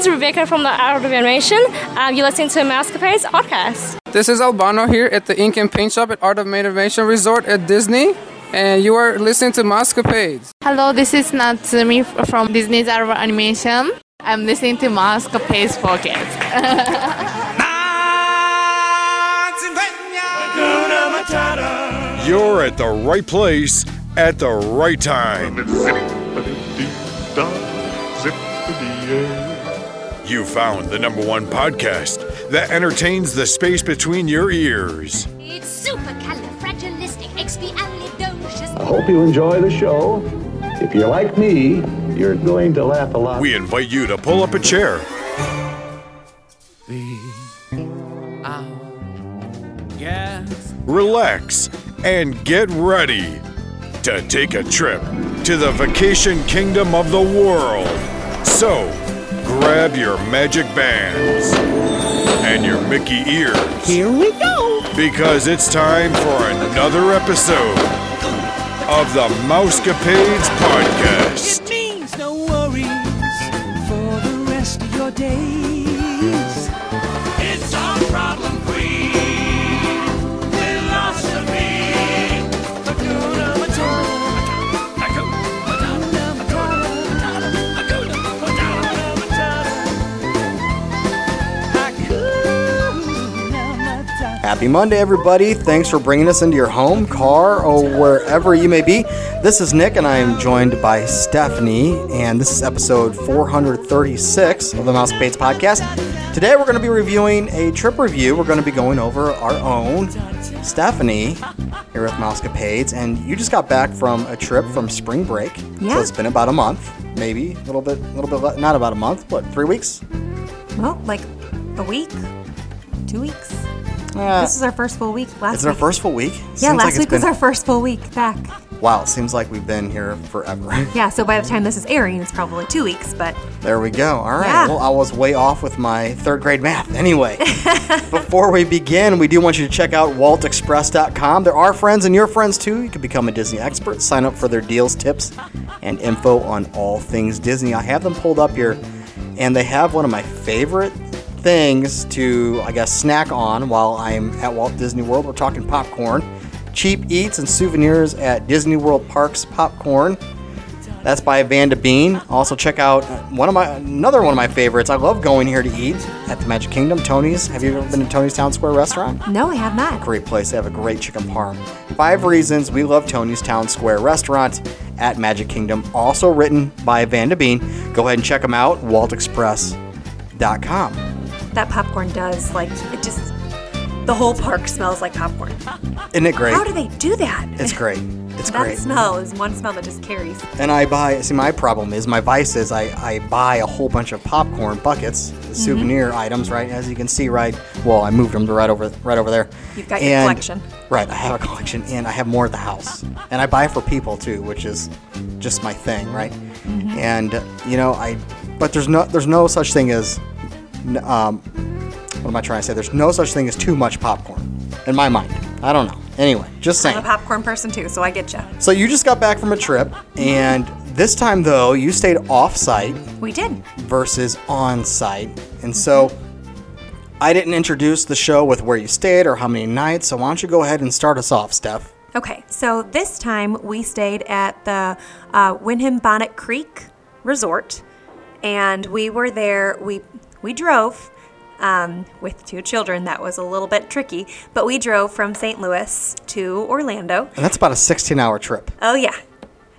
is Rebecca from the Art of Animation. Um, you're listening to Mousecapades podcast. This is Albano here at the Ink and Paint Shop at Art of Animation Resort at Disney, and you are listening to Mousecapades. Hello, this is Natsumi from Disney's Art of Animation. I'm listening to Mousecapades podcast. You're at the right place at the right time. You found the number one podcast that entertains the space between your ears. It's supercalifragilisticexpialidocious. I hope you enjoy the show. If you're like me, you're going to laugh a lot. We invite you to pull up a chair, relax, and get ready to take a trip to the vacation kingdom of the world. So, grab your magic bands and your Mickey ears. Here we go. Because it's time for another episode of the Mousecapades Podcast. It means no worries for the rest of your days. Happy Monday, everybody. Thanks for bringing us into your home, car, or wherever you may be. This is Nick, and I am joined by Stephanie, and this is episode 436 of the Mousecapades podcast. Today, we're going to be reviewing a trip review. We're going to be going over our own Stephanie here with Mousecapades, and you just got back from a trip from spring break. Yeah. So it's been about a month, maybe a little bit, a little bit, not about a month. What, three weeks? Well, like a week, two weeks. This is our first full week. Last it's our week. first full week. Yeah, Seems like last it's week was been- our first full week back. Wow, it seems like we've been here forever. Yeah, so by the time this is airing, it's probably two weeks. But There we go. All right. Yeah. Well, I was way off with my third grade math. Anyway, before we begin, we do want you to check out waltexpress.com. There are friends and your friends too. You can become a Disney expert, sign up for their deals, tips, and info on all things Disney. I have them pulled up here, and they have one of my favorite things to, I guess, snack on while I'm at Walt Disney World. We're talking popcorn, cheap eats and souvenirs at Disney World Parks Popcorn. That's by Vanda Bean. Also check out one of my another one of my favorites. I love going here to eat at the Magic Kingdom, Tony's. Have you ever been to Tony's Town Square restaurant? no, I have not. Great place. They have a great chicken parm. Five reasons we love Tony's Town Square restaurant at Magic Kingdom. Also written by Vanda Bean. Go ahead and check them out. WaltExpress.com. That popcorn does like it just. The whole park smells like popcorn. Isn't it great? How do they do that? It's great. It's that great. smell is one smell that just carries. And I buy, see, my problem is my vice is I, I buy a whole bunch of popcorn buckets, Mm-hmm. souvenir items, right? As you can see, right? Well, I moved them to right over, right over there. You've got your collection. Right, I have a collection, and I have more at the house. And I buy for people too, which is just my thing, right? Mm-hmm. And you know, I, but there's no, there's no such thing as, um, what am I trying to say? There's no such thing as too much popcorn, in my mind. I don't know. Anyway, just saying. I'm a popcorn person too, so I get you. So you just got back from a trip, and this time though, you stayed off-site We did. versus on-site, and so I didn't introduce the show with where you stayed or how many nights. So why don't you go ahead and start us off, Steph? Okay, so this time we stayed at the uh, Wyndham Bonnet Creek Resort, and we were there. We we drove um, with two children. That was a little bit tricky, but we drove from St. Louis to Orlando. And that's about a 16-hour trip. Oh yeah.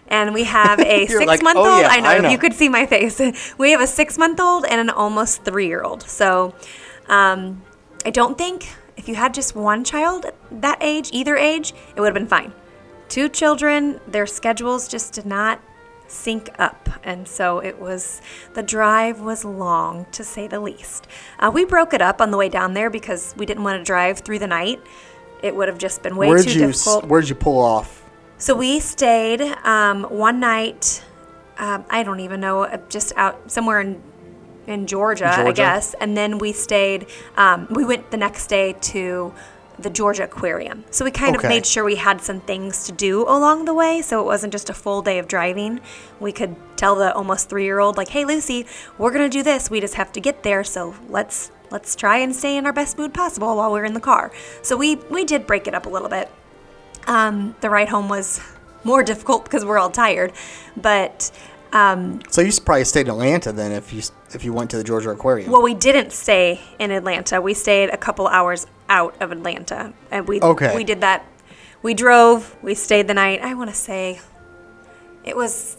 And we have a six like, month "Oh, old. yeah, I know, I know." you could see my face. We have a six month old and an almost three year old. So um, I don't think if you had just one child at that age, either age, it would have been fine. Two children, their schedules just did not sync up. And so it was, the drive was long to say the least. Uh, we broke it up on the way down there because we didn't want to drive through the night. It would have just been way where'd too you difficult. Where'd you pull off? So we stayed um, one night. Um, I don't even know, uh, just out somewhere in in Georgia, I guess. And then we stayed. Um, we went the next day to the Georgia Aquarium. So we kind Okay. of made sure we had some things to do along the way, so it wasn't just a full day of driving. We could tell the almost three year old like, "Hey, Lucy, we're gonna do this. We just have to get there. So let's let's try and stay in our best mood possible while we're in the car." So we we did break it up a little bit. Um, the ride home was more difficult because we're all tired, but um, So you probably stayed in Atlanta then if you if you went to the Georgia Aquarium. well, we didn't stay in Atlanta. We stayed a couple hours out of Atlanta, and we Okay. we did that. We drove. We stayed the night. I want to say it was.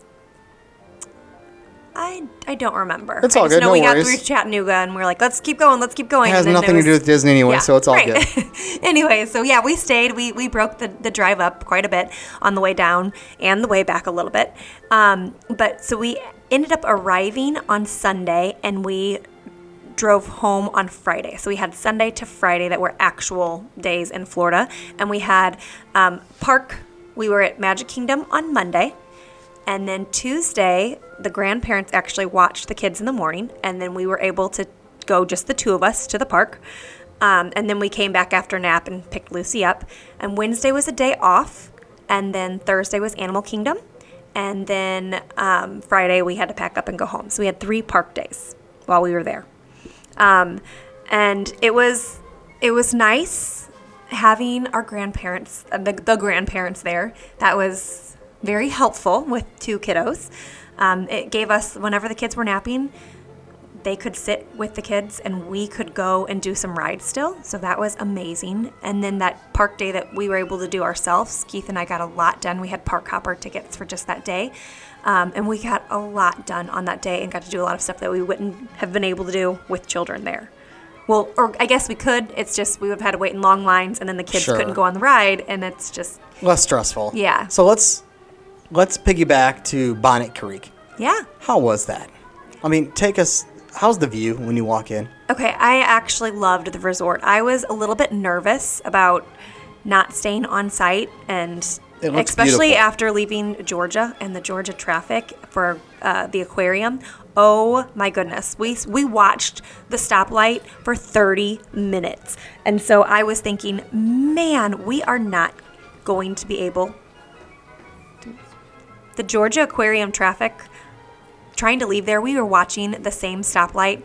I, I don't remember. It's I all just good, know no we worries. got through Chattanooga and we are like, let's keep going, let's keep going. It has and then nothing to do with Disney anyway, so it's all good. anyway, so yeah, we stayed. We we broke the, the drive up quite a bit on the way down and the way back a little bit. Um, but so we ended up arriving on Sunday and we drove home on Friday. So we had Sunday to Friday that were actual days in Florida, and we had um, park. We were at Magic Kingdom on Monday. And then Tuesday, the grandparents actually watched the kids in the morning, and then we were able to go just the two of us to the park. Um, and then we came back after nap and picked Lucy up. And Wednesday was a day off, and then Thursday was Animal Kingdom, and then um, Friday we had to pack up and go home. So we had three park days while we were there, um, and it was it was nice having our grandparents, uh, the, the grandparents there. That was very helpful with two kiddos. Um, it gave us, whenever the kids were napping, they could sit with the kids and we could go and do some rides still. So that was amazing. And then that park day that we were able to do ourselves, Keith and I got a lot done. We had park hopper tickets for just that day. Um, and we got a lot done on that day and got to do a lot of stuff that we wouldn't have been able to do with children there. Well, or I guess we could. It's just we would have had to wait in long lines and then the kids Sure. couldn't go on the ride. And it's just, Less stressful. Yeah. So let's let's piggyback to Bonnet Creek. yeah. How was that? I mean, take us. How's the view when you walk in? Okay, I actually loved the resort. I was a little bit nervous about not staying on site and especially beautiful. after leaving Georgia and the Georgia traffic for uh, the aquarium. Oh my goodness. We we watched the stoplight for 30 minutes. And so I was thinking, "Man, we are not going to be able the Georgia aquarium traffic trying to leave there, we were watching the same stoplight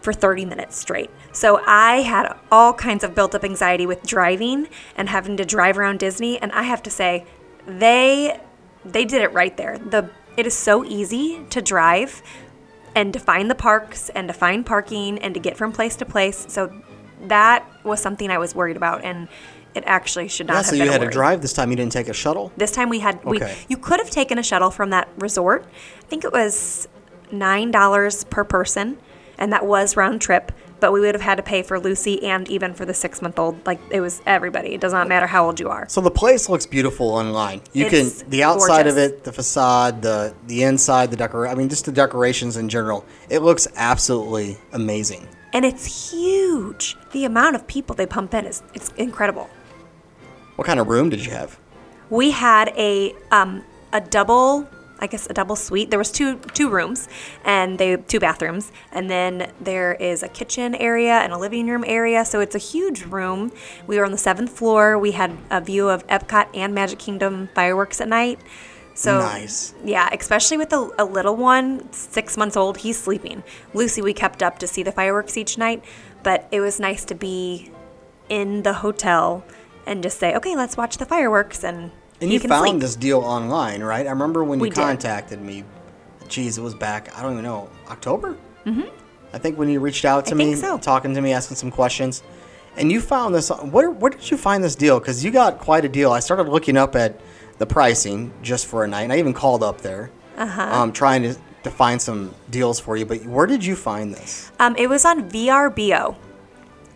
for 30 minutes straight. So I had all kinds of built up anxiety with driving and having to drive around Disney and I have to say they they did it right there. The it is so easy to drive and to find the parks and to find parking and to get from place to place. So that was something I was worried about and it actually should not Yeah, have so you a had to drive this time. You didn't take a shuttle. This time we had we Okay. you could have taken a shuttle from that resort. I think it was nine dollars per person, and that was round trip. But we would have had to pay for Lucy and even for the six month old. Like it was everybody. It does not matter how old you are. So the place looks beautiful online. You It's can the outside of it, the facade, the the inside, the decor. I mean, just the decorations in general. It looks absolutely amazing. And it's huge. The amount of people they pump in is it's incredible. What kind of room did you have? We had a um, a double, I guess a double suite. There was two two rooms and they two bathrooms, and then there is a kitchen area and a living room area. So it's a huge room. We were on the seventh floor. We had a view of Epcot and Magic Kingdom fireworks at night. So Nice. yeah, especially with a, a little one, six months old, he's sleeping. Lucy, we kept up to see the fireworks each night, but it was nice to be in the hotel and just say, okay, let's watch the fireworks, and, And he you found sleep. this deal online, right? I remember when you We did. contacted me. Geez, it was back. I don't even know October. Mm-hmm. I think when you reached out to I me, so. talking to me, asking some questions, and you found this. Where where did you find this deal? Because you got quite a deal. I started looking up at the pricing just for a night, and I even called up there, uh-huh. um, trying to to find some deals for you. But where did you find this? Um, it was on VRBO.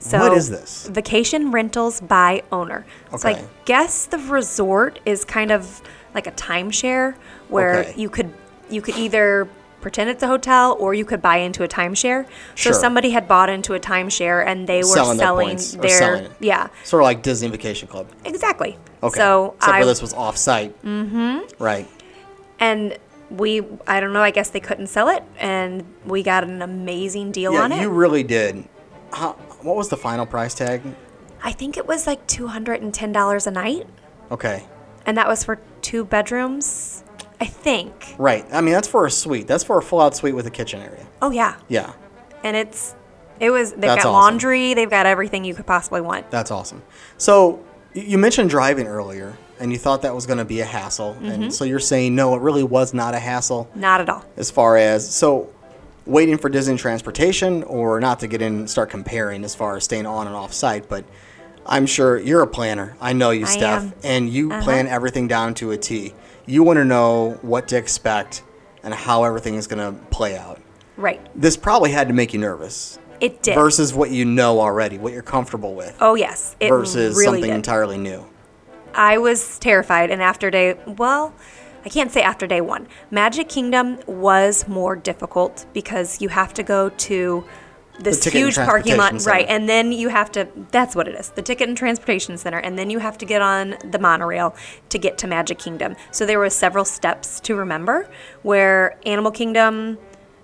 So What is this? Vacation rentals by owner. Okay. So I guess the resort is kind of like a timeshare where Okay. you could you could either pretend it's a hotel or you could buy into a timeshare. Sure. So somebody had bought into a timeshare and they were Selling their selling, or their selling it. yeah Sort of like Disney Vacation Club. exactly. Okay. So Except I for this was off site. Mm-hmm. Right. and we I don't know I guess they couldn't sell it and we got an amazing deal Yeah, on it. you really did. How, what was the final price tag? I think it was like $210 a night, Okay. and that was for two bedrooms, I think. Right. I mean, that's for a suite. That's for a full-out suite with a kitchen area. Oh, yeah. Yeah. And it's, it was, they've That's got awesome. laundry, they've got everything you could possibly want. That's awesome. So y- you mentioned driving earlier, and you thought that was going to be a hassle, Mm-hmm. and so you're saying no, it really was not a hassle Not at all. as far as so waiting for Disney transportation, or not to get in and start comparing as far as staying on and off site, but. I'm sure you're a planner. I know you, I Steph, am. and you Uh-huh. plan everything down to a T. You want to know what to expect and how everything is going to play out. Right. This probably had to make you nervous It did. versus what you know already, what you're comfortable with, oh, yes. It versus really something did. entirely new. I was terrified, and after day, well, I can't say after day one. Magic Kingdom was more difficult because you have to go to this huge parking lot, transportation right? And then you have to, that's what it is, the ticket and transportation center, and then you have to get on the monorail to get to Magic Kingdom. So there were several steps to remember where Animal Kingdom,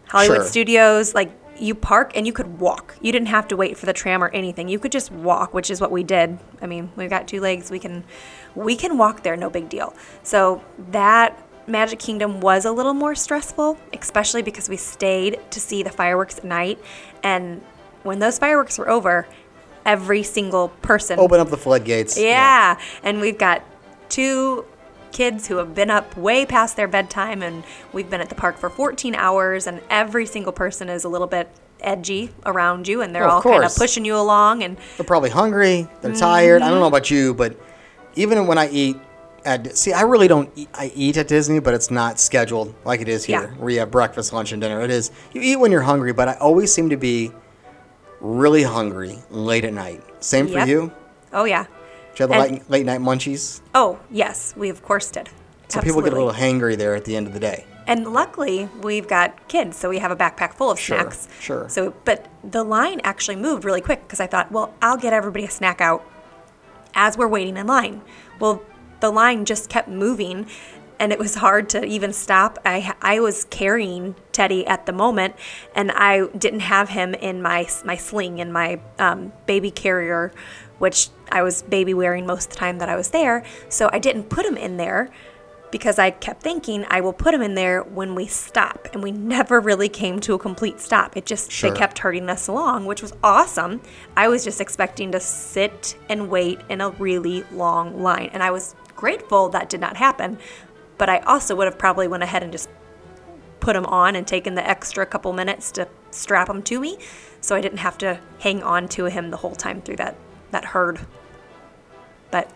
Hollywood Sure. Studios, like you park and you could walk. You didn't have to wait for the tram or anything. You could just walk, which is what we did. I mean, we've got two legs. We can we can walk there, no big deal. So that Magic Kingdom was a little more stressful, especially because we stayed to see the fireworks at night and when those fireworks were over, every single person Open up the floodgates. yeah. And we've got two kids who have been up way past their bedtime, and we've been at the park for 14 hours, and every single person is a little bit edgy around you, and they're Oh, all kind of pushing you along. And They're probably hungry. They're tired. I don't Mm-hmm. know about you, but even when I eat at see, I really don't. Eat, I eat at Disney, but it's not scheduled like it is here, Yeah. where you have breakfast, lunch, and dinner. It is you eat when you're hungry, but I always seem to be really hungry late at night. Same for Yep. you. oh, yeah. Do you have the And- late, late night munchies? Oh, yes, we of course did. So people get a little hangry there at the end of the day. And luckily, we've got kids, so we have a backpack full of Sure, snacks. sure. So, but the line actually moved really quick because I thought, well, I'll get everybody a snack out as we're waiting in line. Well, the line just kept moving, and it was hard to even stop. I I was carrying Teddy at the moment, and I didn't have him in my my sling in my um, baby carrier, which I was baby wearing most of the time that I was there. So I didn't put him in there because I kept thinking I will put him in there when we stop, and we never really came to a complete stop. It just Sure. they kept hurting us along, which was awesome. I was just expecting to sit and wait in a really long line, and I was grateful that did not happen. But I also would have probably went ahead and just put him on and taken the extra couple minutes to strap him to me, so I didn't have to hang on to him the whole time through that that herd. But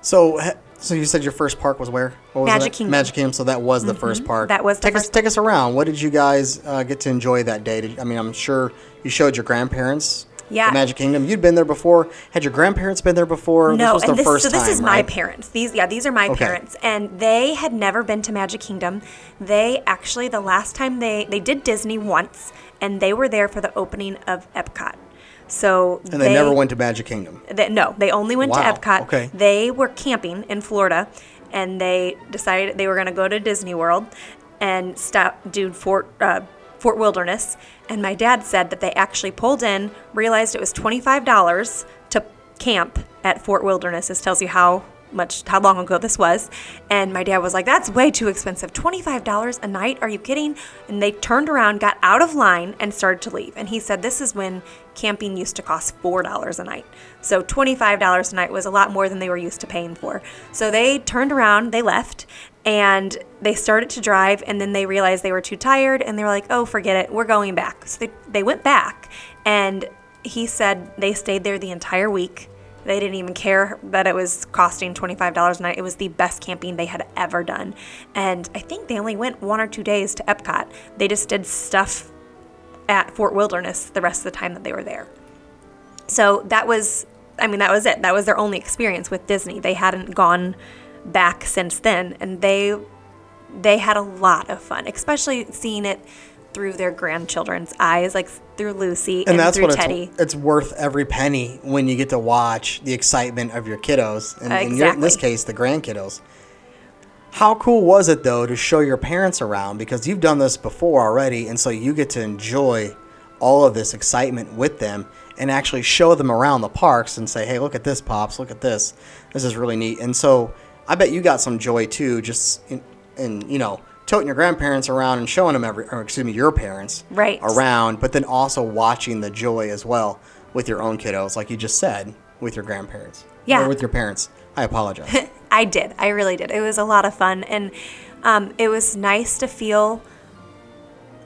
So, so you said your first park was where? What was Magic it? Kingdom. Magic Kingdom. So that was the first park. Mm-hmm. That was the take us take us around. What did you guys uh, get to enjoy that day? Did, I mean, I'm sure you showed your grandparents. Yeah. The Magic Kingdom. You'd been there before. Had your grandparents been there before? No, this was and their this, first so this time, is my right? parents. These, yeah, these are my Okay. parents, and they had never been to Magic Kingdom. They actually, the last time they they did Disney once, and they were there for the opening of Epcot. So And they, never went to Magic Kingdom. They, no, they only went Wow, to Epcot. okay. They were camping in Florida, and they decided they were going to go to Disney World and stop do Fort uh, Fort Wilderness. And my dad said that they actually pulled in, realized it was twenty five dollars to camp at Fort Wilderness. This tells you how much how long ago this was. And my dad was like, "That's way too expensive. Twenty five dollars a night? Are you kidding?" And they turned around, got out of line, and started to leave. And he said this is when camping used to cost four dollars a night. So twenty five dollars a night was a lot more than they were used to paying for. So they turned around, they left, and they started to drive and then they realized they were too tired and they were like oh forget it we're going back. So they, they went back and he said they stayed there the entire week. They didn't even care that it was costing $25 a night. It was the best camping they had ever done. And i think they only went one or two days to epcot. They just did stuff at fort wilderness the rest of the time that they were there. So that was i mean that was it. That was their only experience with disney. They hadn't gone back since then and they they had a lot of fun especially seeing it through their grandchildren's eyes like through lucy and, And that's through what teddy. it's, it's worth every penny when you get to watch the excitement of your kiddos, and in, your, in this case, the grandkiddos. How cool was it though to show your parents around because you've done this before already, and so you get to enjoy all of this excitement with them. and actually show them around the parks and say, "Hey, look at this, pops! Look at this. This is really neat." And so I bet you got some joy too, just in, in you know toting your grandparents around and showing them every, or excuse me, your parents Right. around, but then also watching the joy as well with your own kiddos, like you just said, with your grandparents. Yeah. Or with your parents. I apologize. I did. I really did. It was a lot of fun, and um, it was nice to feel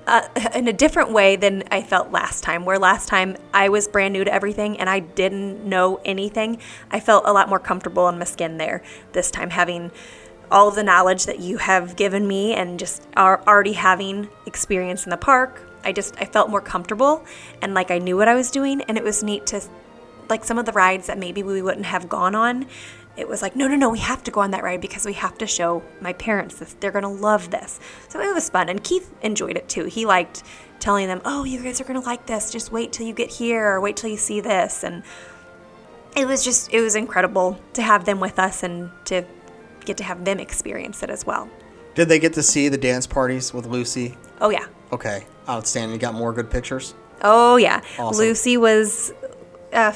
uh, in a different way than I felt last time. Where last time I was brand new to everything and I didn't know anything, I felt a lot more comfortable in my skin there. This time, having all of the knowledge that you have given me, and just are already having experience in the park, I just I felt more comfortable and like I knew what I was doing, and it was neat to like some of the rides that maybe we wouldn't have gone on it was like no no no we have to go on that ride because we have to show my parents this they're going to love this so it was fun and keith enjoyed it too he liked telling them oh you guys are going to like this just wait till you get here or wait till you see this and it was just it was incredible to have them with us and to get to have them experience it as well Did they get to see the dance parties with Lucy? oh yeah Okay, outstanding. You got more good pictures? Oh yeah, Awesome. Lucy was, uh,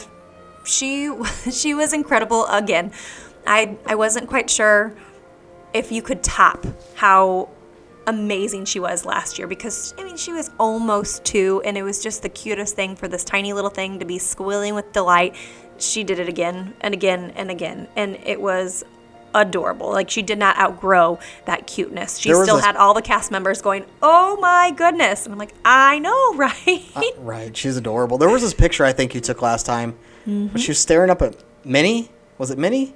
she she was incredible again. I I wasn't quite sure if you could top how amazing she was last year because I mean she was almost two and it was just the cutest thing for this tiny little thing to be squealing with delight. She did it again and again and again and it was adorable. Like she did not outgrow that cuteness. She still a- had all the cast members going, "Oh my goodness." And I'm like, "I know, right?" Uh, right, she's adorable. There was this picture I think you took last time. Mm-hmm. But she was staring up at Minnie. Was it Minnie?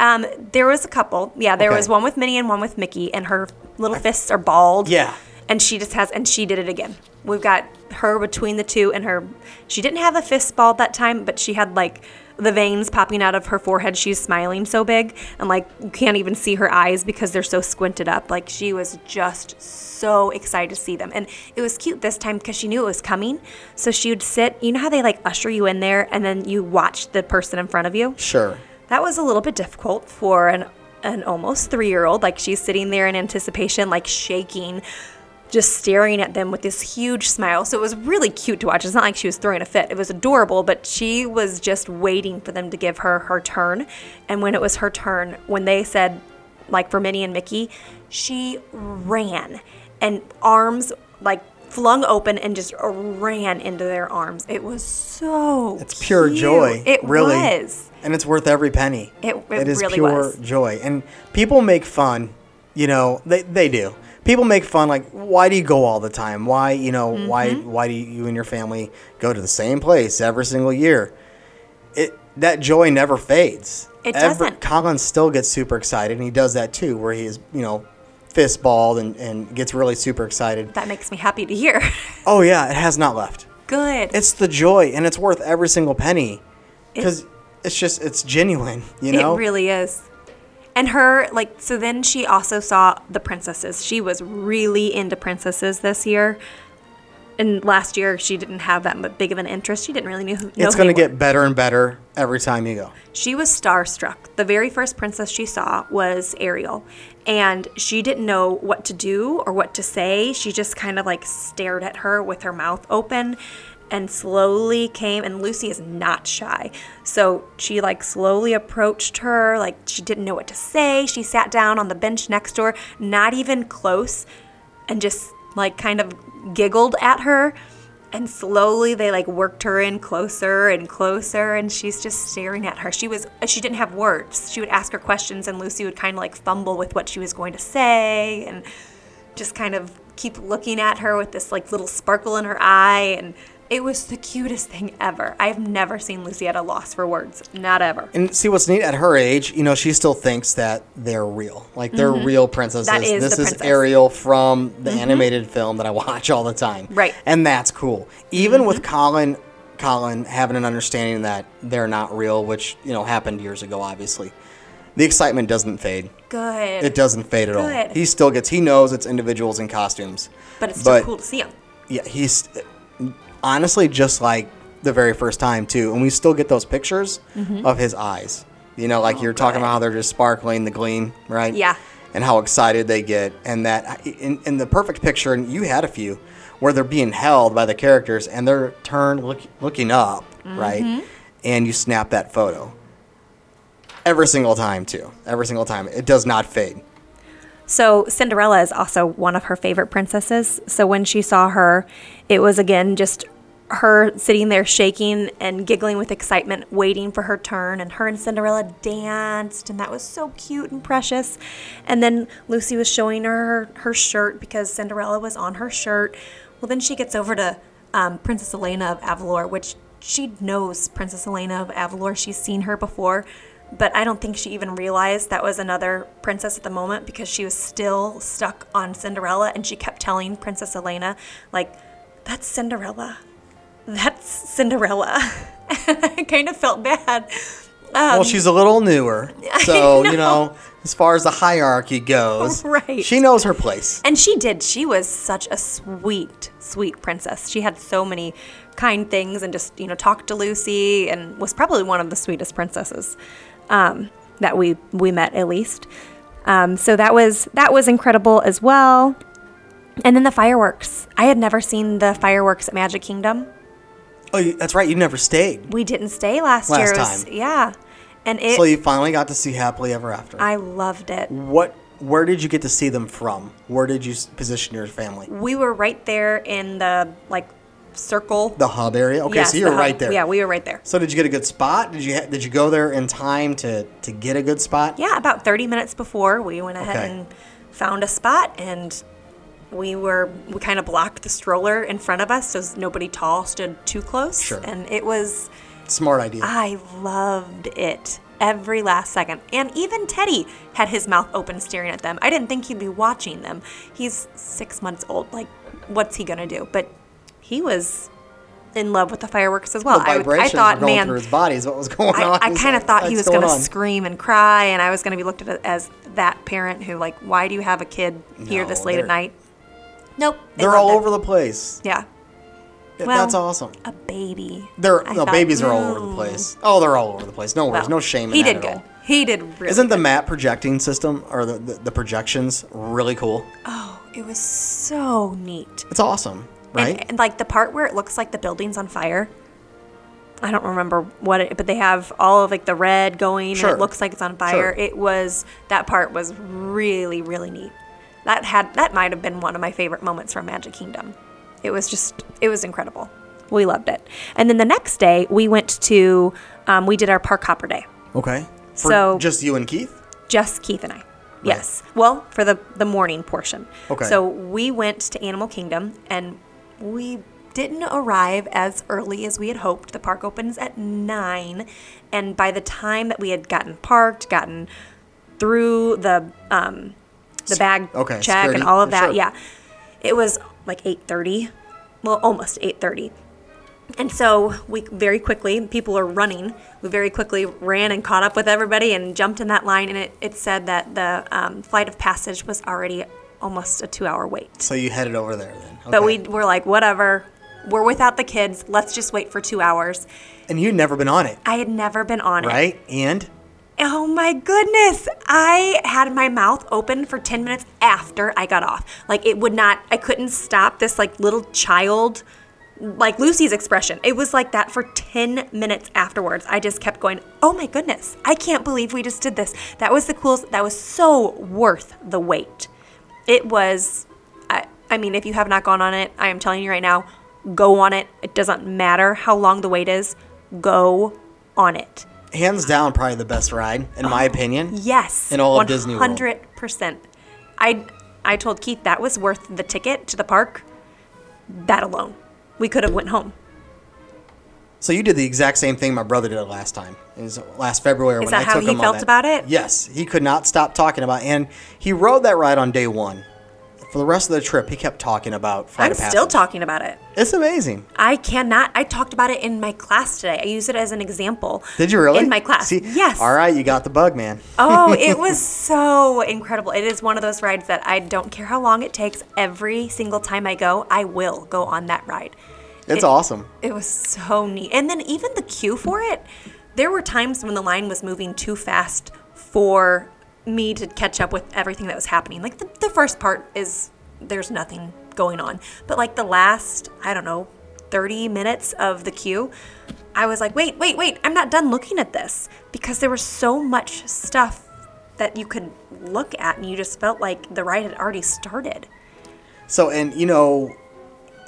Um, there was a couple. Yeah, there Okay. was one with Minnie and one with Mickey, and her little fists are balled. Yeah. And she just has, and she did it again. We've got her between the two, and her. She didn't have a fist balled that time, but she had like the veins popping out of her forehead. She's smiling so big, and like you can't even see her eyes because they're so squinted up. Like she was just so excited to see them, and it was cute this time because she knew it was coming. So she would sit. You know how they like usher you in there, and then you watch the person in front of you. Sure. That was a little bit difficult for an an almost three year old. Like she's sitting there in anticipation, like shaking, just staring at them with this huge smile. So it was really cute to watch. It's not like she was throwing a fit. It was adorable, but she was just waiting for them to give her her turn. And when it was her turn, when they said, like for Minnie and Mickey, she ran and arms like flung open and just ran into their arms. It was so It's pure joy. It really. was. And it's worth every penny. It- it is really pure was. joy. And people make fun, you know, they, they do. People make fun like, why do you go all the time? Why, you know, why Mm-hmm. why do you and your family go to the same place every single year? It that joy never fades. It Every- doesn't. Colin still gets super excited, and he does that too, where he is, you know, fist balled and, and gets really super excited. That makes me happy to hear. Oh yeah, it has not left. Good. It's the joy, and it's worth every single penny because it's just it's genuine. You know, It really is. And her, like, so then she also saw the princesses. She was really into princesses this year. And last year, she didn't have that big of an interest. She didn't really know, who- know it's going to get better and better every time you go. She was starstruck. The very first princess she saw was Ariel. And she didn't know what to do or what to say. She just kind of like stared at her with her mouth open and slowly came. And Lucy is not shy. So she like slowly approached her. Like she didn't know what to say. She sat down on the bench next door, not even close, and just like kind of giggled at her and slowly they like worked her in closer and closer and she's just staring at her she was she didn't have words she would ask her questions and lucy would kind of like fumble with what she was going to say and just kind of keep looking at her with this like little sparkle in her eye and it was the cutest thing ever i've never seen lucy at a loss for words not ever And see what's neat at her age, you know, she still thinks that they're real, like they're real princesses. Mm-hmm. That is this is princess. Mm-hmm. Ariel from the animated film that I watch all the time. Right. Mm-hmm. and that's cool. Even with Colin, Colin having an understanding that they're not real, which you know happened years ago, obviously. The excitement doesn't fade. good It doesn't fade at all. He still gets. He knows it's individuals in costumes. but it's still but- cool to see him Yeah, he's honestly just like the very first time too, and we still get those pictures Mm-hmm. of his eyes. You know, like you're talking about how they're just sparkling, the gleam, right? Oh, Yeah. And how excited they get, and that in, in the perfect picture, and you had a few where they're being held by the characters and they're turned look, looking up, right? And you snap that photo. Every single time, too. Every single time. It does not fade. So Cinderella is also one of her favorite princesses. So when she saw her, it was again just her sitting there shaking and giggling with excitement, waiting for her turn. And her and Cinderella danced, and that was so cute and precious. And then Lucy was showing her her shirt because Cinderella was on her shirt. Well, then she gets over to um, Princess Elena of Avalor, which she knows Princess Elena of Avalor. She's seen her before but I don't think she even realized that was another princess at the moment because she was still stuck on Cinderella and she kept telling Princess Elena, like, that's Cinderella. That's Cinderella. I kind of felt bad. well, she's a little newer. So, you know. know, as far as the hierarchy goes, Right. she knows her place. And she did. She was such a sweet, sweet princess. She had so many kind things and just, you know, talked to Lucy and was probably one of the sweetest princesses um, that we we met at least. Um, so that was that was incredible as well. And then the fireworks. I had never seen the fireworks at Magic Kingdom. Oh, you, that's right. You never stayed. We didn't stay last, Last year. It was- time. yeah. And it so you finally got to see Happily Ever After. I loved it. what? Where did you get to see them from? Where did you s- position your family? We were right there in the like circle. The hub area. Okay, Yes, so you're hub. right there. Yeah, we were right there. So did you get a good spot? Did you ha- did you go there in time to to get a good spot? Yeah, about 30 minutes before we went ahead Okay. and found a spot and we were we kind of blocked the stroller in front of us so nobody tall stood too close Sure. and it was Smart idea. I loved it every last second. And even Teddy had his mouth open staring at them. I didn't think he'd be watching them. He's 6 months old. Like what's he going to do? But he was in love with the fireworks as well. the I, I vibrations thought, going man, through his body. Is what was going I, on. I He's kind of like, thought he was going to scream and cry, and I was going to be looked at as that parent who, like, why do you have a kid here No, this late at night? Nope. they They're all it. over the place. Yeah. Well, That's awesome. A baby. They're I no thought, babies are all over the place. Oh, they're all over the place. No worries, Well, no shame in He did at good. all. He did really Isn't the good. map projecting system or the, the, the projections really cool? Oh, it was so neat. It's awesome, right? And, and like the part where it looks like the building's on fire. I don't remember what it, but they have all of like the red going Sure. and it looks like it's on fire. Sure. It was that part was really really neat. That had that might have been one of my favorite moments from Magic Kingdom. It was just it was incredible. We loved it. And then the next day we went to um, we did our park hopper day. okay. For So- just you and Keith. Just Keith and I. Yes. Well, for the the morning portion. Okay. So we went to Animal Kingdom and we didn't arrive as early as we had hoped. The park opens at 9 and by the time that we had gotten parked, gotten through the um the bag okay, check security, and all of that, sure. yeah. It was like 8:30. Well, almost 8:30. And so we very quickly, people are running. We very quickly ran and caught up with everybody and jumped in that line. And it, it said that the um, flight of passage was already almost a two hour wait. So you headed over there then. But we were like, whatever. We're without the kids. Let's just wait for two hours. and you'd never been on it, I had never been on it. right? And Oh my goodness. I had my mouth open for 10 minutes after I got off. Like it would not, I couldn't stop this like little child, like Lucy's expression. It was like that for 10 minutes afterwards. I just kept going, oh my goodness, I can't believe we just did this. That was the coolest, that was so worth the wait. It was, I, I mean, if you have not gone on it, I am telling you right now, go on it. It doesn't matter how long the wait is, go on it. Hands down, probably the best ride in my oh, opinion. Yes. In all of Disney World. 100%. I I told Keith that was worth the ticket to the park. That alone. We could have went home. So you did the exact same thing my brother did last time. It was last February Is when that I how took he him on felt that. about it? Yes, he could not stop talking about, it. and he rode that ride on day one. For the rest of the trip, he kept talking about Flight I'm of still talking about it. It's amazing. I cannot. I talked about it in my class today. I use it as an example. Did you really? In my class. See, yes. All right, you got the bug, man. oh, it was so incredible. It is one of those rides that I don't care how long it takes. Every single time I go, I will go on that ride. It's it- awesome. It was so neat. And then even the queue for it, there were times when the line was moving too fast for me to catch up with everything that was happening. Like the, the first part is there's nothing going on. But like the last, I don't know, 30 minutes of the queue, I was like, wait, wait, wait, I'm not done looking at this because there was so much stuff that you could look at and you just felt like the ride had already started. So, and you know,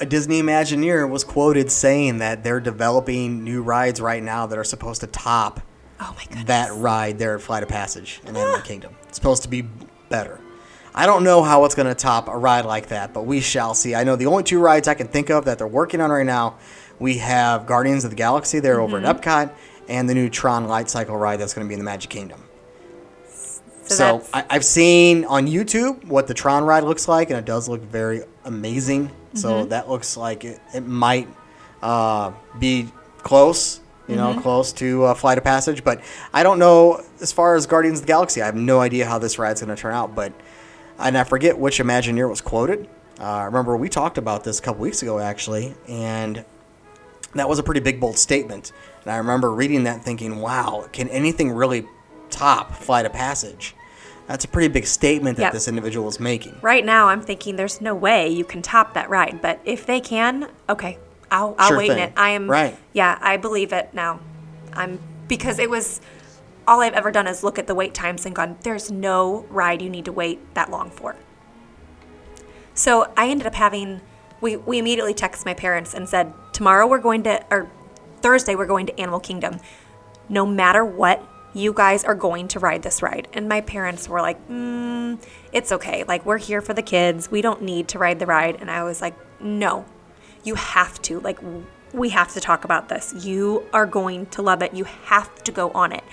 a Disney Imagineer was quoted saying that they're developing new rides right now that are supposed to top Oh my goodness. that ride there at Flight of Passage in Animal Kingdom. It's supposed to be better. I don't know how it's going to top a ride like that, but we shall see. I know the only two rides I can think of that they're working on right now, we have Guardians of the Galaxy there over at Epcot, and the new Tron Light Cycle ride that's going to be in the Magic Kingdom. So, So I, I've seen on YouTube what the Tron ride looks like, and it does look very amazing. So that looks like it, it might uh, be close, you know, close to uh, Flight of Passage. But I don't know as far as Guardians of the Galaxy. I have no idea how this ride's going to turn out. But and I forget which Imagineer was quoted. Uh, I remember we talked about this a couple weeks ago actually, and that was a pretty big bold statement. And I remember reading that thinking, wow, can anything really top Flight of Passage? That's a pretty big statement that Yep. this individual is making. right now, I'm thinking there's no way you can top that ride. But if they can, okay, I'll, I'll Sure wait in it. I am, Right. yeah, I believe it now. I'm, because it was, all I've ever done is look at the wait times and gone, there's no ride you need to wait that long for. So I ended up having, we, we immediately texted my parents and said, tomorrow we're going to, or Thursday we're going to Animal Kingdom. No matter what, you guys are going to ride this ride. And my parents were like, mm, it's okay. Like, we're here for the kids. We don't need to ride the ride. And I was like, no, you have to. Like, we have to talk about this. You are going to love it. You have to go on it.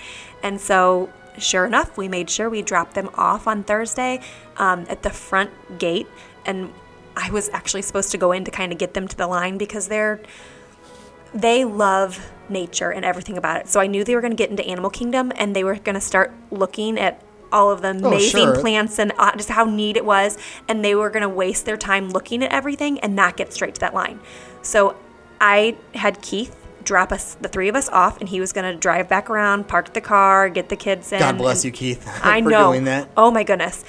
And so, sure enough, we made sure we dropped them off on Thursday um, at the front gate. And I was actually supposed to go in to kind of get them to the line because they're they love nature and everything about it. So I knew they were going to get into Animal Kingdom and they were going to start looking at all of the amazing sure. plants and uh, just how neat it was. And they were going to waste their time looking at everything and not get straight to that line. So I had Keith drop us, the three of us off, and he was going to drive back around, park the car, get the kids in. God bless you, Keith, I for know. doing that. Oh my goodness.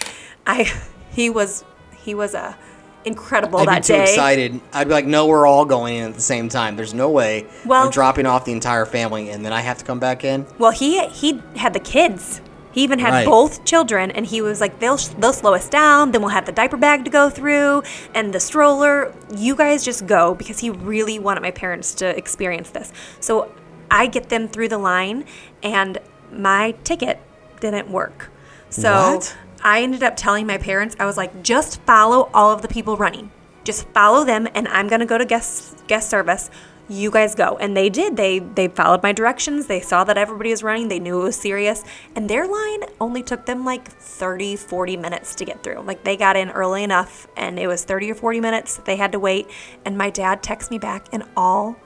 I, he was, he was a incredible I'd that be too day. excited. I'd be like, no, we're all going in at the same time. There's no way Well- I'm dropping off the entire family and then I have to come back in. Well, he he had the kids. He even had Right. both children, and he was like, "They'll they'll slow us down. Then we'll have the diaper bag to go through and the stroller. You guys just go because he really wanted my parents to experience this." So I get them through the line, and my ticket didn't work. So What? I ended up telling my parents, I was like, "Just follow all of the people running. Just follow them, and I'm gonna go to guest guest service." You guys go. And they did. They they followed my directions. They saw that everybody was running. They knew it was serious. And their line only took them like 30 40 minutes to get through. Like they got in early enough and it was 30 or 40 minutes they had to wait. And my dad texted me back in all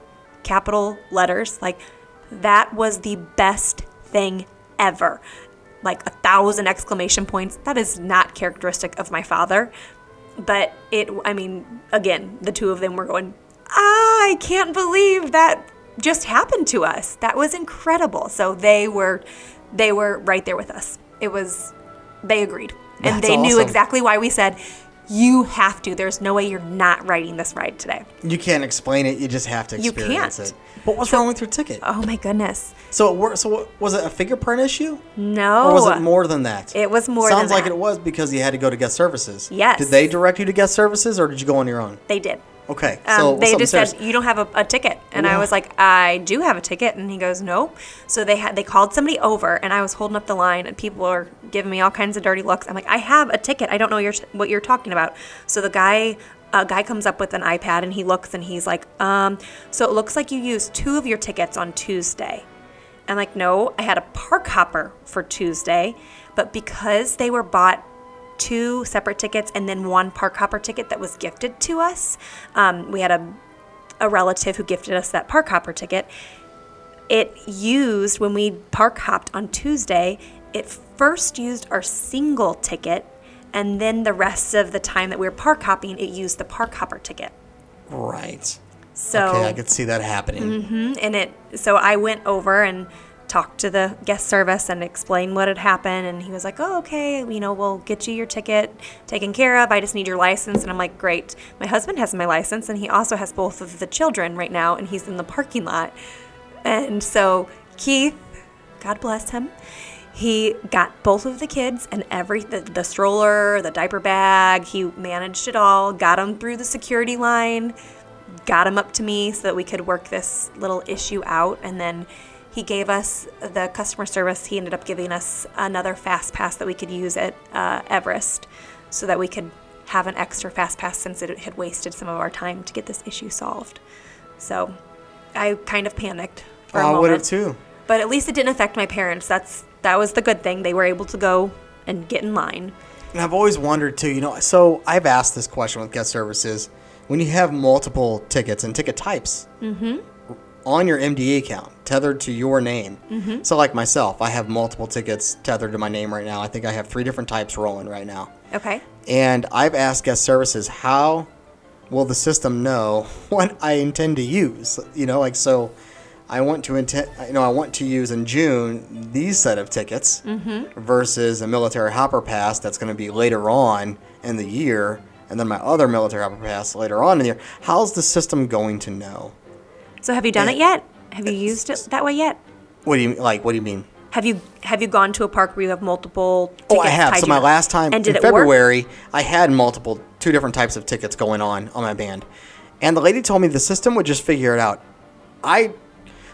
capital letters like that was the best thing ever. Like a thousand exclamation points. That is not characteristic of my father. But it i mean again the two of them were going i can't believe that just happened to us that was incredible so they were they were right there with us it was they agreed and That's they knew exactly why we said you have to there's no way you're not riding this ride today You can't explain it. You just have to You can't. it. But what's wrong with your ticket? oh my goodness So, it wor- so what- was it a fingerprint issue, no or was it more than that? It was more than Sounds like that. it was because you had to go to guest services. Yes. Did they direct you to guest services, or did you go on your own? they did Okay. Um, so they just serious. said you don't have a, a ticket, and I was like, I do have a ticket, and he goes, no. So they had they called somebody over, and I was holding up the line, and people are giving me all kinds of dirty looks. I'm like, I have a ticket. I don't know your, what you're talking about. So the guy. A guy comes up with an iPad and he looks and he's like, um, so it looks like you used two of your tickets on Tuesday. And I'm like, no, I had a park hopper for Tuesday, but because they were bought two separate tickets and then one park hopper ticket that was gifted to us, um, we had a a relative who gifted us that park hopper ticket. It used when we park hopped on Tuesday. It first used our single ticket, and then the rest of the time that we were park hopping, it used the park hopper ticket. right. So Okay, I could see that happening. Mm-hmm, and it so I went over and talked to the guest service and explained what had happened and he was like oh okay you know we'll get you your ticket taken care of. I just need your license. And i'm like great. My husband has my license and he also has both of the children right now and he's in the parking lot. And so Keith, God bless him, he got both of the kids and every the, the stroller, the diaper bag. He managed it all, got them through the security line, got them up to me so that we could work this little issue out, and then he gave us the customer service. He ended up giving us another fast pass that we could use at uh, Everest, so that we could have an extra fast pass since it had wasted some of our time to get this issue solved. So I kind of panicked for a I would have too. But at least it didn't affect my parents. That's that was the good thing. They were able to go and get in line. And I've always wondered too, you know, so I've asked this question with guest services. When you have multiple tickets and ticket types on your MDE account tethered to your name, mm-hmm. so like myself, I have multiple tickets tethered to my name right now. I think I have three different types rolling right now. Okay. And I've asked guest services, how will the system know what I intend to use? You know, like so I want to intend, you know, I want to use in June these set of tickets mm-hmm. versus a military hopper pass that's going to be later on in the year, and then my other military hopper pass later on in the year. How's the system going to know? So have you done it yet? Have you used it that way yet? What do you like? What do you mean? Have you have you gone to a park where you have multiple tickets? Oh, I have. So my last time in it work? February, I had multiple, two different types of tickets going on on my band, and the lady told me the system would just figure it out. I,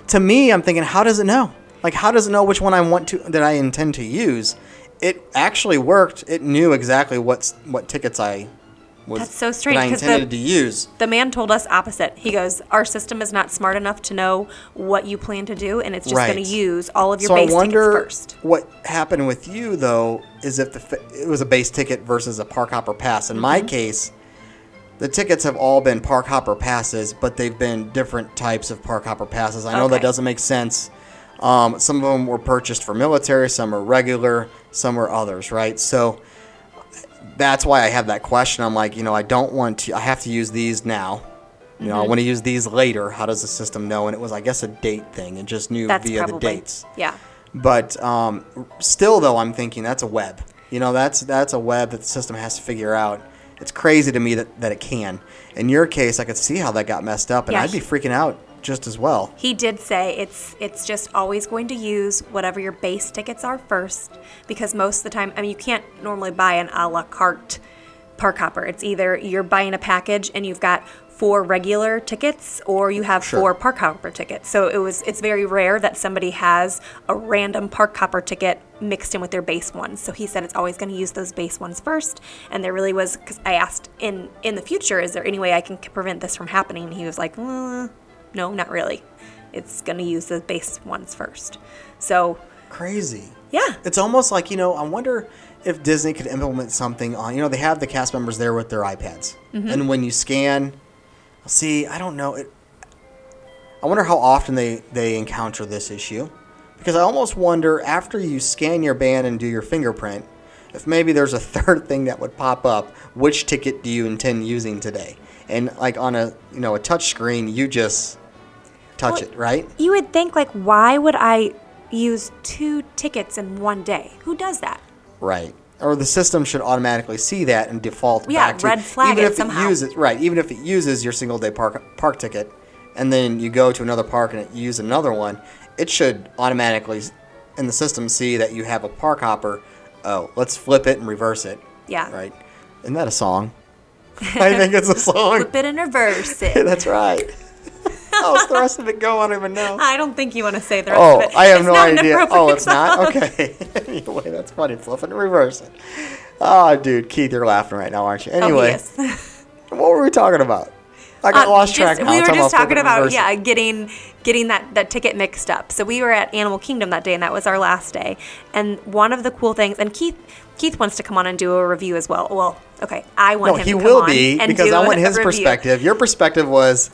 to me, I'm thinking, how does it know? Like, how does it know which one I want to that I intend to use? It actually worked. It knew exactly what's what tickets I was That's so strange, that I 'cause the- intended to use. The man told us opposite. He goes, "Our system is not smart enough to know what you plan to do, and it's just Right. going to use all of your so base I wonder tickets first." what happened with you though is if the it was a base ticket versus a park hopper pass. In Mm-hmm. my case, the tickets have all been park hopper passes, but they've been different types of park hopper passes. I know that Okay. doesn't make sense. Um, some of them were purchased for military, some are regular, some are others, right? So that's why I have that question. I'm like, you know, I don't want to. I have to use these now. You Mm-hmm. know, I want to use these later. How does the system know? And it was, I guess, a date thing. It just knew That's via probably the dates. yeah. But um, still, though, I'm thinking that's a web. You know, that's that's a web that the system has to figure out. It's crazy to me that, that it can. In your case, I could see how that got messed up, and Yeah, I'd be freaking out just as well. He did say it's it's just always going to use whatever your base tickets are first because most of the time I mean you can't normally buy an a la carte park hopper. It's either you're buying a package and you've got four regular tickets or you have Sure. four park hopper tickets. So it was it's very rare that somebody has a random park hopper ticket mixed in with their base ones. So he said it's always going to use those base ones first and there really was cuz I asked in in the future is there any way I can prevent this from happening? And he was like, uh, no, not really. It's going to use the base ones first. So, Crazy. yeah. It's almost like, you know, I wonder if Disney could implement something on, you know, they have the cast members there with their iPads. Mm-hmm. And when you scan, see, I don't know. It, I wonder how often they, they encounter this issue. Because I almost wonder after you scan your band and do your fingerprint, if maybe there's a third thing that would pop up, which ticket do you intend using today? And like on a, you know, a touch screen, you just touch Well, it, right? You would think, like, why would I use two tickets in one day? Who does that? Right. Or the system should automatically see that and default Yeah, back to red flag even it if somehow. it uses right, even if it uses your single day park park ticket, and then you go to another park and it use another one, it should automatically in the system see that you have a park hopper. Oh, let's flip it and reverse it. Yeah. Right. Isn't that a song? I think it's a song. Flip it and reverse it. That's right. How's the rest of it go? I don't even know. I don't think you want to say the rest Oh, of it. Oh, I have It's no idea. Oh, it's not? Okay. anyway, that's funny. It and reverse it. Oh, dude. Keith, you're laughing right now, aren't you? Oh, yes. what were we talking about? I got Uh, lost just- track now. We were just talking about it. yeah, getting getting that that ticket mixed up. So we were at Animal Kingdom that day, and that was our last day. And one of the cool things, and Keith Keith wants to come on and do a review as well. Well, okay, I want No, him he to come will on be because I want his review. perspective. Your perspective was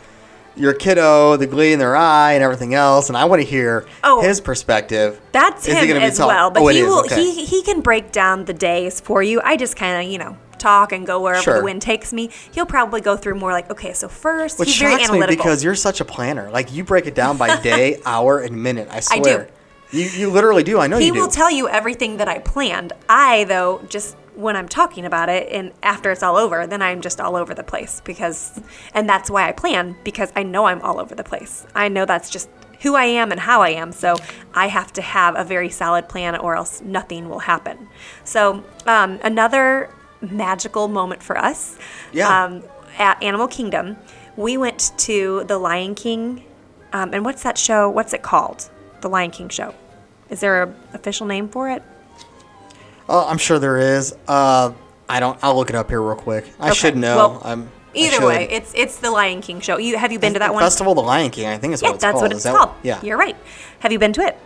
your kiddo, the glee in their eye, and everything else, and I want to hear Oh. his perspective. That's Is him as well, but Oh, he will okay. he he can break down the days for you. I just kind of you know talk and go wherever Sure. the wind takes me. He'll probably go through more like okay, so first Which he's very shocks me because you're such a planner. Like you break it down by day, hour, and minute. I I do. swear. You you literally do. I know he you do. He will tell you everything that I planned. I though just when I'm talking about it and after it's all over, then I'm just all over the place because and that's why I plan because I know I'm all over the place. I know that's just who I am and how I am. So I have to have a very solid plan, or else nothing will happen. So um, another magical moment for us. Yeah. Um, at Animal Kingdom, we went to the Lion King, um, and what's that show? What's it called? The Lion King show. Is there a official name for it? Oh, I'm sure there is. Uh, I don't. I'll look it up here real quick. I Okay, should know. well, I'm, Either way, it's it's the Lion King show. You have you been to that one? Festival of the Lion King. I think is yeah, what it's that's called. what it's that called. yeah. you're right. Have you been to it?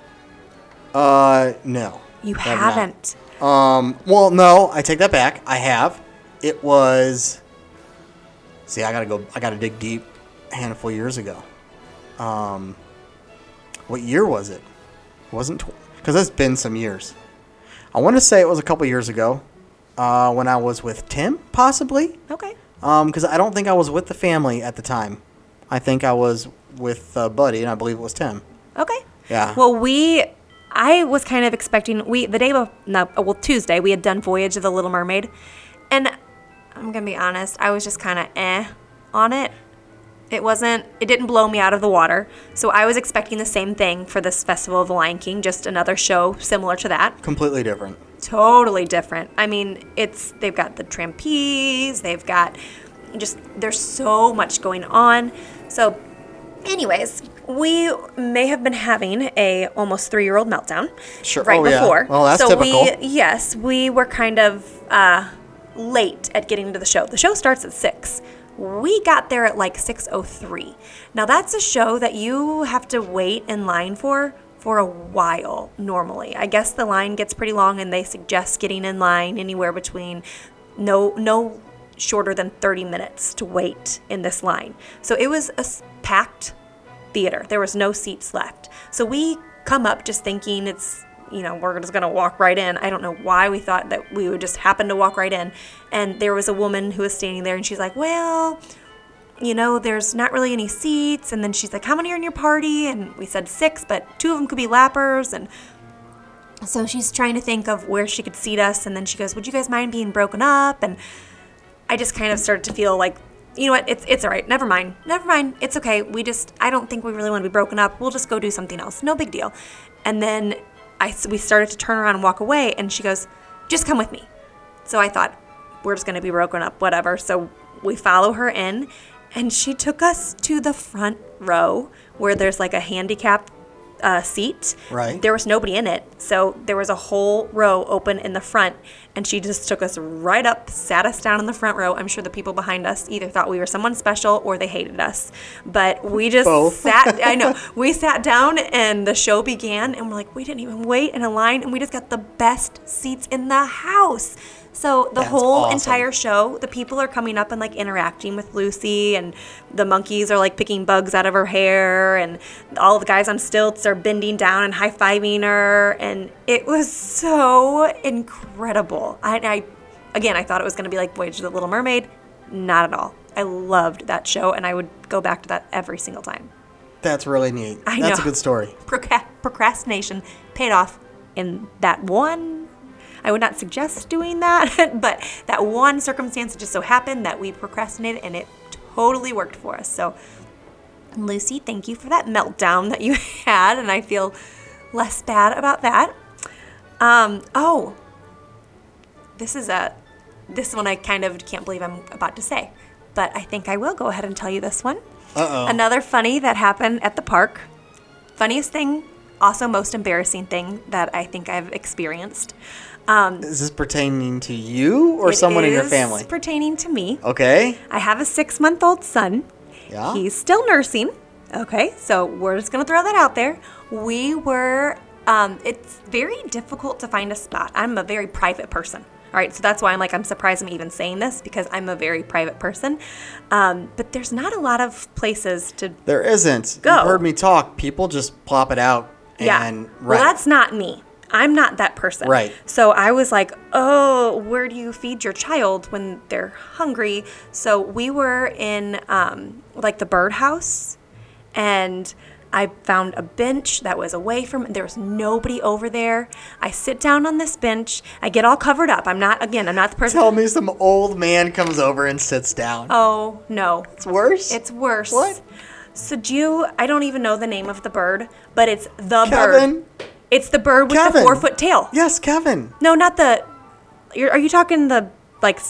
Uh, no. You I have not. haven't. Um. Well, no. I take that back. I have. It was. See, I gotta go. I gotta dig deep. A handful of years ago. Um. What year was it? It wasn't because it's been some years. I want to say it was a couple years ago. Uh, when I was with Tim, possibly. Okay. Um, because I don't think I was with the family at the time. I think I was with uh, Buddy, and I believe it was Tim. Okay. Yeah. Well, we, I was kind of expecting we the day of no, well Tuesday we had done Voyage of the Little Mermaid, and I'm gonna be honest, I was just kind of eh on it. It wasn't, it didn't blow me out of the water. So I was expecting the same thing for this Festival of the Lion King, just another show similar to that. Completely different. totally different. I mean, it's they've got the trapeze, they've got just there's so much going on. So, anyways, we may have been having a almost three year old meltdown Sure. right Oh, yeah. before. Well, that's so we yes, we were kind of uh, late at getting to the show. The show starts at six. We got there at like 6:03. Now that's a show that you have to wait in line for for a while normally. I guess the line gets pretty long and they suggest getting in line anywhere between no no shorter than 30 minutes to wait in this line. So it was a packed theater. There was no seats left. So we come up just thinking it's, you know, we're just going to walk right in. I don't know why we thought that we would just happen to walk right in. And there was a woman who was standing there and she's like, well, you know, there's not really any seats. And then she's like, how many are in your party? And we said six, but two of them could be lappers. And so she's trying to think of where she could seat us. And then she goes, would you guys mind being broken up? And I just kind of started to feel like, you know what, it's it's all right. Never mind. Never mind. It's okay. We just I don't think we really want to be broken up. We'll just go do something else. No big deal. And then I we started to turn around and walk away and she goes, "Just come with me." So I thought we're just going to be broken up, whatever. So we follow her in and she took us to the front row where there's like a handicap uh, seat. Right. There was nobody in it. So there was a whole row open in the front. And she just took us right up, sat us down in the front row. I'm sure the people behind us either thought we were someone special or they hated us. But we just Both. sat, I know, we sat down and the show began. And we're like, we didn't even wait in a line. And we just got the best seats in the house. So the That's whole awesome. entire show, the people are coming up and like interacting with Lucy, and the monkeys are like picking bugs out of her hair, and all the guys on stilts are bending down and high fiving her, and it was so incredible. I, I again, I thought it was going to be like Voyage of the Little Mermaid, not at all. I loved that show, and I would go back to that every single time. That's really neat. I That's know. a good story. Procra- procrastination paid off in that one. I would not suggest doing that, but that one circumstance just so happened that we procrastinated and it totally worked for us. So, Lucy, thank you for that meltdown that you had, and I feel less bad about that. Um, oh, this is a this one I kind of can't believe I'm about to say, but I think I will go ahead and tell you this one. Uh-oh. Another funny that happened at the park. Funniest thing, also most embarrassing thing that I think I've experienced. Um, Is this pertaining to you or someone in your is family? Pertaining to me. Okay. I have a six month old son. Yeah. He's still nursing. Okay, so we're just gonna throw that out there. We were, um, it's very difficult to find a spot. I'm a very private person. All right, so that's why I'm like, I'm surprised I'm even saying this because I'm a very private person. Um, but there's not a lot of places to There isn't. Go. You've heard me talk. People just plop it out Yeah. Well, that's not me. I'm not that person. Right. So I was like, oh, where do you feed your child when they're hungry? So we were in um, like the birdhouse, and I found a bench that was away from. There was nobody over there. I sit down on this bench. I get all covered up. I'm not again. I'm not the person. Tell me some old man comes over and sits down. Oh no, it's worse. it's worse. What? So do you? I don't even know the name of the bird, but it's the Kevin. bird. It's the bird with the four foot tail. Yes, Kevin. No, not the. You're, are you talking the like?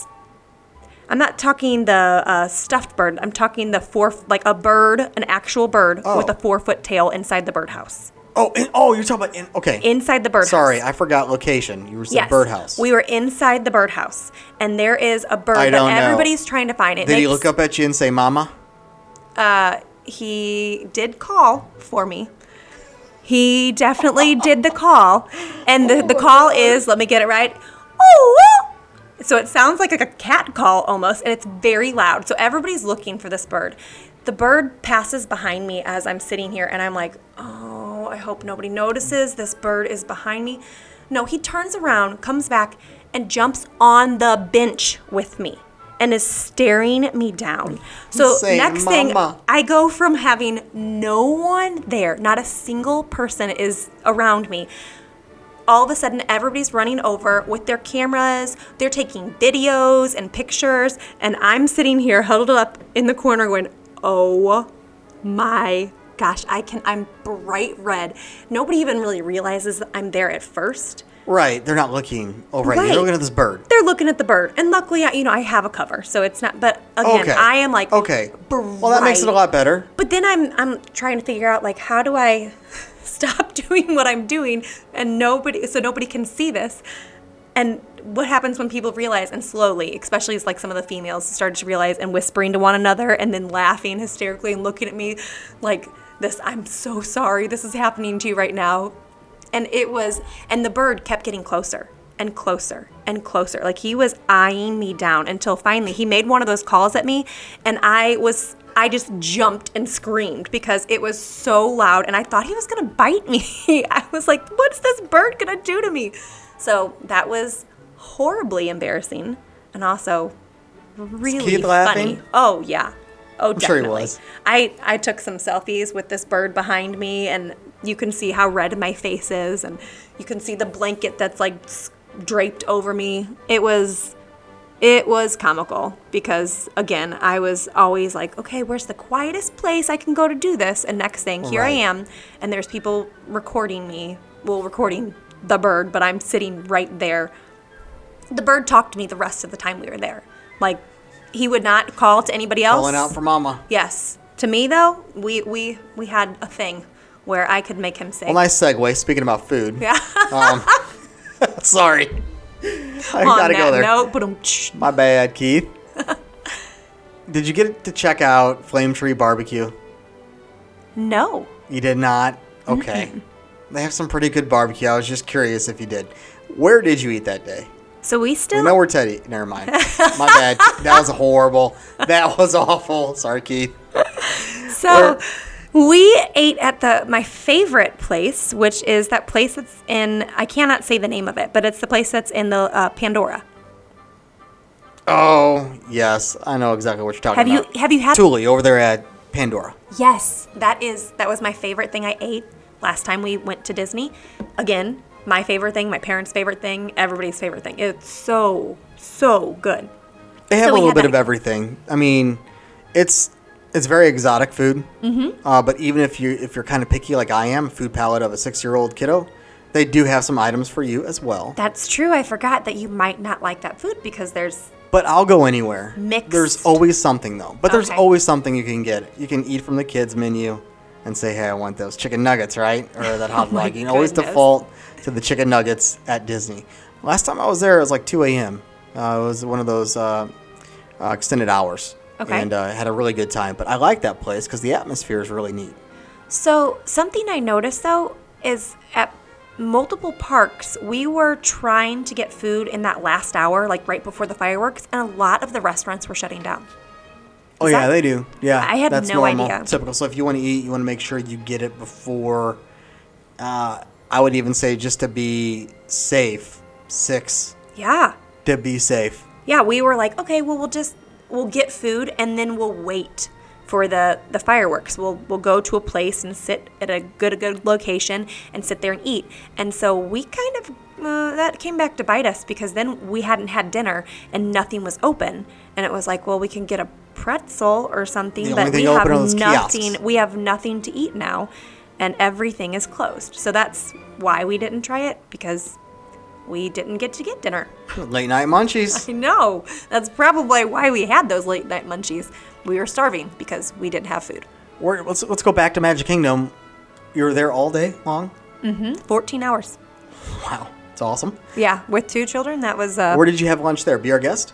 I'm not talking the uh, stuffed bird. I'm talking the four, like a bird, an actual bird with Oh. a four foot tail inside the birdhouse. Oh, in, oh, you're talking about in. Okay. Inside the birdhouse. Sorry, I forgot location. You were saying Yes. birdhouse. We were inside the birdhouse, and there is a bird I that know. everybody's trying to find. It Did he look up at you and say, "Mama"? Uh, he did call for me. He definitely did the call. And the, the call is, let me get it right. Oh, so it sounds like a cat call almost, and it's very loud. So everybody's looking for this bird. The bird passes behind me as I'm sitting here, and I'm like, oh, I hope nobody notices. This bird is behind me. No, he turns around, comes back, and jumps on the bench with me and is staring me down. So Say, next thing, I go from having no one there, not a single person is around me. All of a sudden, everybody's running over with their cameras. They're taking videos and pictures, and I'm sitting here huddled up in the corner going, "Oh my gosh, I can I'm bright red." Nobody even really realizes that I'm there at first. Right. They're not looking over at you. Right. They're looking at this bird. They're looking at the bird, and luckily, I, you know, I have a cover, so it's not. But again, Okay. I am like, Okay. Well, that makes it a lot better. But then I'm I'm trying to figure out like how do I stop doing what I'm doing and nobody so nobody can see this. And what happens when people realize and slowly, especially as like some of the females started to realize and whispering to one another and then laughing hysterically and looking at me like this I'm so sorry this is happening to you right now. And it was and the bird kept getting closer and closer and closer. Like he was eyeing me down until finally he made one of those calls at me and I was I just jumped and screamed because it was so loud and I thought he was going to bite me. I was like, "What's this bird going to do to me?" So, that was horribly embarrassing and also really Keith funny. laughing? Oh, yeah. Oh, sure he definitely. was. I I took some selfies with this bird behind me, and you can see how red my face is, and you can see the blanket that's like draped over me. It was, it was comical because again, I was always like, okay, where's the quietest place I can go to do this? And next thing, here I am, and there's people recording me. Well, recording the bird, but I'm sitting right there the bird talked to me the rest of the time we were there. Like he would not call to anybody else. Calling out for Mama. yes. To me though, we we we had a thing where I could make him say, Well, nice segue. Speaking about food. Yeah. Um, sorry. I on gotta that go there. note, but My bad, Keith. did you get to check out Flame Tree Barbecue? no. You did not? Okay. They have some pretty good barbecue. I was just curious if you did. Where did you eat that day? So we still. We know where Teddy. Never mind. My bad. That was horrible. That was awful. Sorry, Keith. So we ate at the my favorite place, which is that place that's in I cannot say the name of it, but it's the place that's in the uh, Pandora. Oh, yes. I know exactly what you're talking Have you about. have you had Thule over there at Pandora. Yes, that is that was my favorite thing I ate last time we went to Disney. Again, my favorite thing, my parents' favorite thing, everybody's favorite thing. It's so so good. They have So a little bit that- of everything. I mean, it's it's very exotic food. Mm-hmm. Uh, but even if you if you're kind of picky like I am, food palate of a six year old kiddo, they do have some items for you as well. That's true. I forgot that you might not like that food because there's But I'll go anywhere. Mixed. There's always something though. But there's Okay. always something you can get. You can eat from the kids menu and say, "Hey, I want those chicken nuggets, right?" Or that hot Oh my dog. You can always goodness. default to the chicken nuggets at Disney. Last time I was there, it was like 2 a.m. Uh, it was one of those uh, uh, extended hours. Okay. And uh, I had a really good time. But I like that place because the atmosphere is really neat. So, something I noticed though is at multiple parks, we were trying to get food in that last hour, like right before the fireworks, and a lot of the restaurants were shutting down. Oh yeah, that- they do. Yeah, I had that's no normal. idea. Typical. So if you want to eat, you want to make sure you get it before. Uh, I would even say just to be safe, six Yeah. to be safe. Yeah, we were like, okay, well, we'll just we'll get food and then we'll wait for the the fireworks. We'll we'll go to a place and sit at a good a good location and sit there and eat. And so we kind of uh, that came back to bite us because then we hadn't had dinner and nothing was open, and it was like, well, we can get a pretzel or something, The but we have nothing. kiosks. We have nothing to eat now, and everything is closed. So that's why we didn't try it because we didn't get to get dinner. Late night munchies. I know. That's probably why we had those late night munchies. We were starving because we didn't have food. We're, let's let's go back to Magic Kingdom. You were there all day long. 14 hours. Wow, it's awesome. Yeah, with two children, that was uh Where did you have lunch there? Be our guest.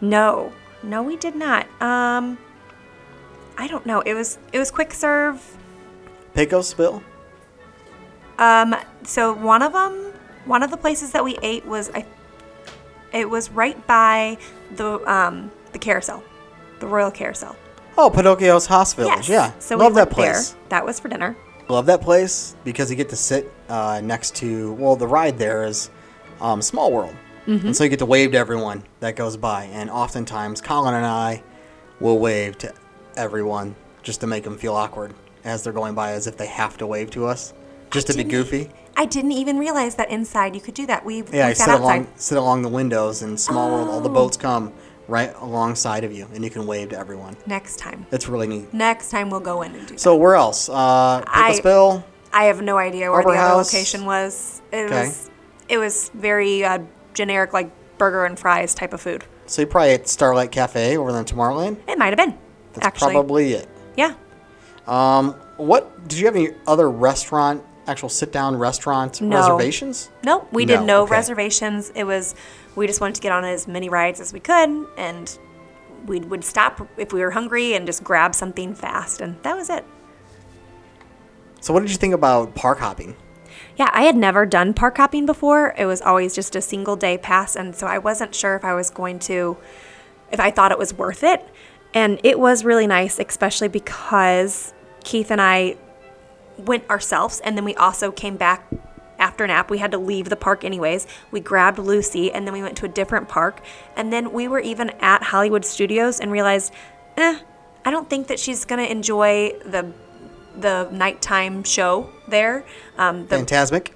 no. No, we did not. Um I don't know. It was it was quick serve. Pecos Bill. Um so one of them, one of the places that we ate was I it was right by the um the carousel. The Royal Carousel. Oh, Pinocchio's House Village. Yeah, So love we that place. there. That was for dinner. Love that place because you get to sit uh, next to. Well, the ride there is um, Small World, Mm-hmm. and so you get to wave to everyone that goes by. And oftentimes, Colin and I will wave to everyone just to make them feel awkward as they're going by, as if they have to wave to us, just to be goofy. I didn't even realize that inside you could do that. We, Yeah, I sit outside. along sit along the windows in Small World. All the Oh. boats come right alongside of you, and you can wave to everyone. Next time. It's really neat. Next time we'll go in and do that. So where else? Uh, I- I have no idea where Harbor the other location was. It Okay. was it was very uh, generic, like burger and fries type of food. So you probably at Starlight Cafe over there in Tomorrowland. It might have been. That's actually. probably it. Yeah. Um, What did you have any other restaurant, actual sit-down restaurant No. reservations? No, we did No, no okay. reservations. It was we just wanted to get on as many rides as we could, and we would stop if we were hungry and just grab something fast, and that was it. So what did you think about park hopping? Yeah, I had never done park hopping before. It was always just a single day pass, and so I wasn't sure if I was going to, if I thought it was worth it. And it was really nice, especially because Keith and I went ourselves, and then we also came back after nap. We had to leave the park anyways. We grabbed Lucy, and then we went to a different park, and then we were even at Hollywood Studios and realized, eh, I don't think that she's gonna enjoy the the nighttime show there. Um, the Fantasmic.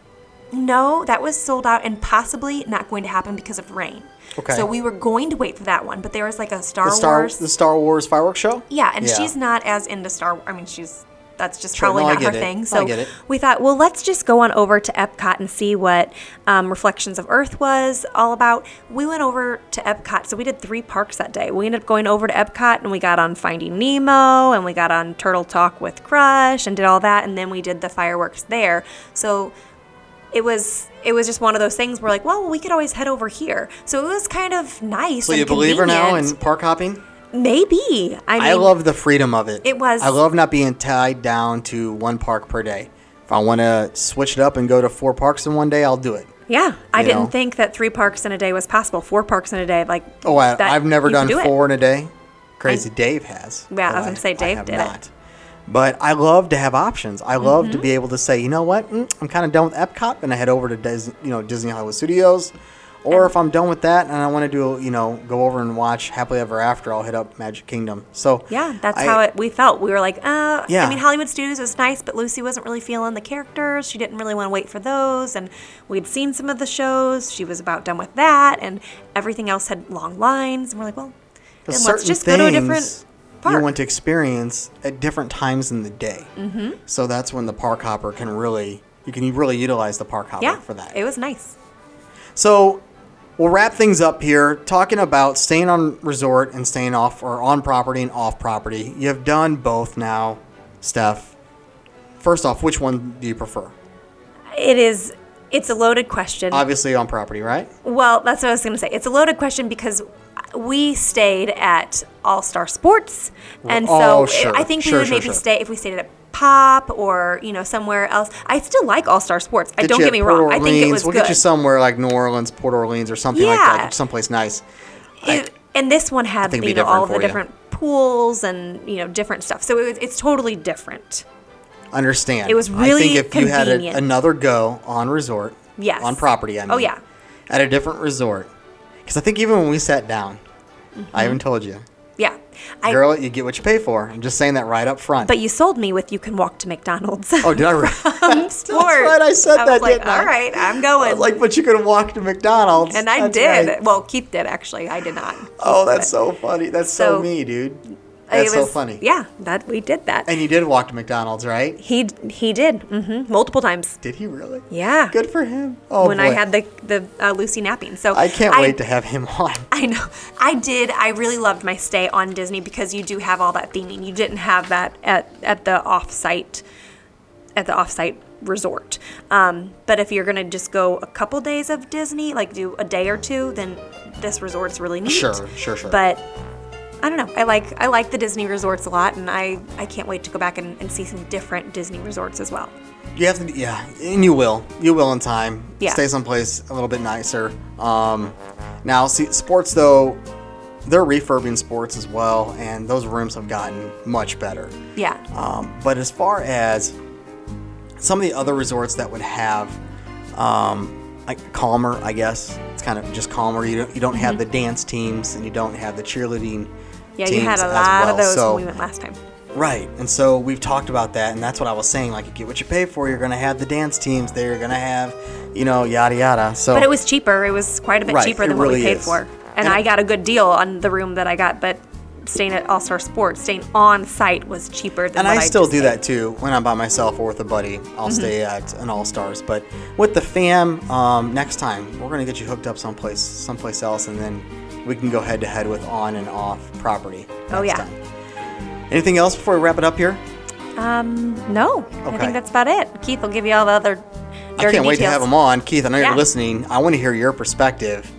no, that was sold out and possibly not going to happen because of rain. Okay. So we were going to wait for that one, but there was like a Star, The Star Wars. the Star Wars fireworks show. yeah, and Yeah. she's not as into Star. I mean, she's that's just Sure, probably no, not her it. thing. I So get it. we thought, well, let's just go on over to Epcot and see what um, Reflections of Earth was all about. We went over to Epcot, so we did three parks that day. We ended up going over to Epcot and we got on Finding Nemo and we got on Turtle Talk with Crush and did all that, and then we did the fireworks there. So it was it was just one of those things where like, well, we could always head over here. So it was kind of nice. So and you believe her now in park hopping? Maybe. I mean, I love the freedom of it. It was- I love not being tied down to one park per day. If I want to switch it up and go to four parks in one day, I'll do it. Yeah, I you didn't know? think that three parks in a day was possible. Four parks in a day, like Oh, I, that I've never done do it. four in a day. Crazy Dave has. Yeah, I was gonna say Dave have did it. not. But I love to have options. I love Mm-hmm. to be able to say, you know what, mm, I'm kind of done with Epcot, and I head over to Dis- you know Disney Hollywood Studios. Or if I'm done with that and I want to do, you know, go over and watch Happily Ever After, I'll hit up Magic Kingdom. So Yeah, that's I- how it we felt. We were like, uh, Yeah. I mean, Hollywood Studios was nice, but Lucy wasn't really feeling the characters. She didn't really want to wait for those, and we'd seen some of the shows. She was about done with that, and everything else had long lines. And we're like, well, then let's just go to a different park. You want to experience at different times in the day. Mm-hmm. So that's when the park hopper can really, you can really utilize the park hopper yeah, for that. it was nice. So we'll wrap things up here talking about staying on resort and staying off or on property and off property. You have done both now, Steph. First off, which one do you prefer? It is. It's a loaded question. Obviously on property, right? Well, that's what I was going to say. It's a loaded question because we stayed at All Star Sports, and Oh, so sure. I think Sure, we would sure, maybe sure. stay if we stayed at Pop or you know somewhere else. I still like All Star Sports. I Get don't get me Port wrong. I think it Orleans. was We'll good. get you somewhere like New Orleans, Port Orleans, or something like that. Yeah. Get you someplace nice. It- and this one had you know all the you. different pools and you know different stuff. So it it's totally different. understand. It was really. I think if you had a, another go on resort, Yes. on property, I mean, Oh, yeah. at a different resort, because I think even when we sat down, I even told you, Mm-hmm. I, girl, you get what you pay for. I'm just saying that right up front. but you sold me with you can walk to McDonald's. oh, did I? Re- Sports. right, I said I that, Was like, didn't I? all right, I'm I going. was like, but you could walk to McDonald's, and I That's did. right. Well, Keith did actually. I did not. Oh, that's so funny. That's so, So- me, dude. That's It so funny. Yeah, that we did that. And you did walk to McDonald's, right? he he did hmm multiple times. Did he really? Yeah. Good for him. Oh, when I had the the uh, Lucy napping. So I can't wait to have him on. I know. I did. I really loved my stay on Disney because you do have all that theming. You didn't have that at, at the off-site at the off-site resort. Um, but if you're gonna just go a couple days of Disney, like do a day or two, then this resort's really neat. Sure, sure, sure. But I don't know. I like I like the Disney resorts a lot, and I I can't wait to go back and, and see some different Disney resorts as well. You have to, yeah, and you will. You will in time. Yeah. Stay someplace a little bit nicer. Um, now, see, sports though, they're refurbing sports as well, and those rooms have gotten much better. Yeah. Um, but as far as some of the other resorts that would have, um, like calmer, I guess it's kind of just calmer. You don't you don't have the dance teams, and you don't have the cheerleading. Mm-hmm. Yeah, you had a lot of those So- when we went last time. Right, and so we've talked about that, and that's what I was saying. Like, you get what you pay for. You're gonna have the dance teams. There, you're gonna have, you know, yada yada. So, But it was cheaper. It was quite a bit Right, cheaper than what we paid is. for. And, And- I got a good deal on the room that I got, but staying at All Star Sports, staying on site was cheaper than and what I still do paid. that too when I'm by myself or with a buddy. I'll Mhm. stay at an All Stars. But with the fam, um, next time we're gonna get you hooked up someplace, someplace else, and then we can go head to head with on and off property. Oh, yeah. time. Anything else before we wrap it up here? Um, no. Okay. I think that's about it. Keith will give you all the other I can't wait to have him on. Keith, I know Yeah. you're listening. I want to hear your perspective.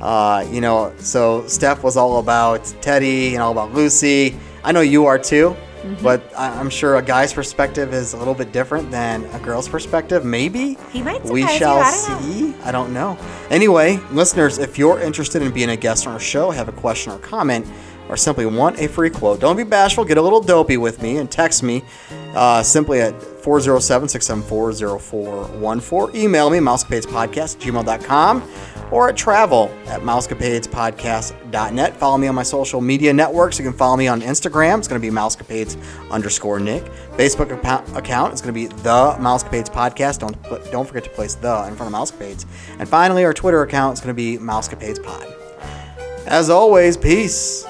Uh, you know, so Steph was all about Teddy and all about Lucy. I know you are too, Mm-hmm. but I- I'm sure a guy's perspective is a little bit different than a girl's perspective. Maybe He might we surprise you, shall I see. I don't know. Anyway, listeners, if you're interested in being a guest on our show, have a question or comment, or simply want a free quote, don't be bashful. Get a little dopey with me and text me uh, simply at 407 674 0414. Email me, mousecapadespodcast gmail.com or at travel at mousecapadespodcast.net. Follow me on my social media networks. You can follow me on Instagram. It's going to be mousecapades underscore Nick. Facebook account- is going to be the Mousecapades Podcast. Don't, don't forget to place the in front of Mousecapades. And finally, our Twitter account is going to be Mousecapades Pod. As always, peace.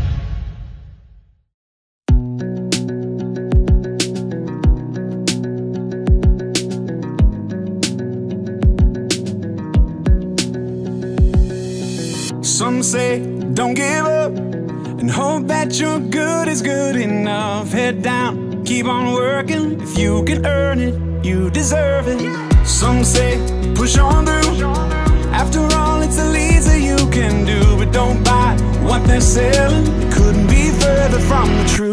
Some say don't give up and hope that your good is good enough. Head down, keep on working. If you can earn it, you deserve it. Some say push on through. After all, it's the least that you can do. But don't buy what they're selling. It couldn't be further from the truth.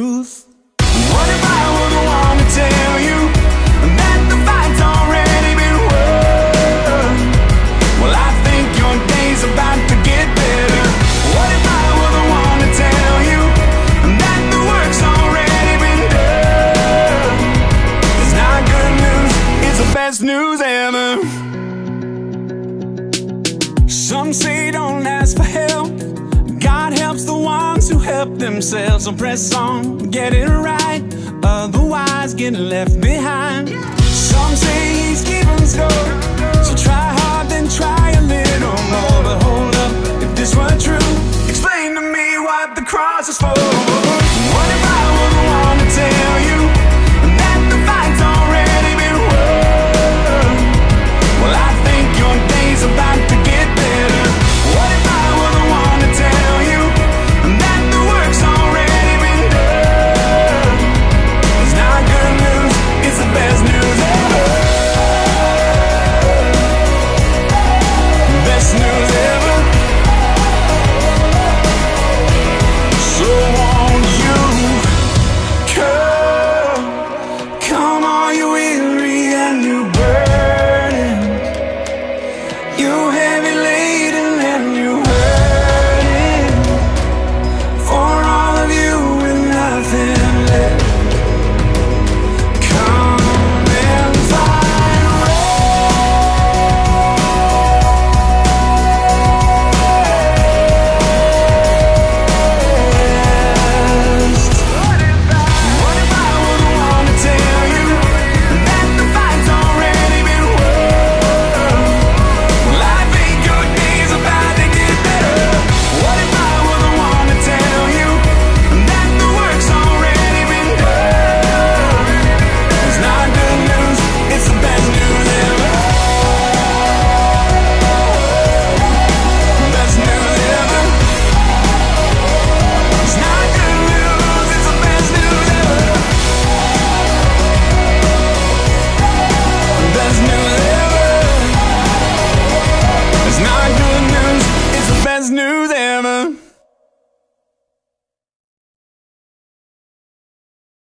so press on, get it right, otherwise get left behind. Some say he's keeping score, so try hard, then try a little more. But hold up, if this were true, explain to me what the cross is for.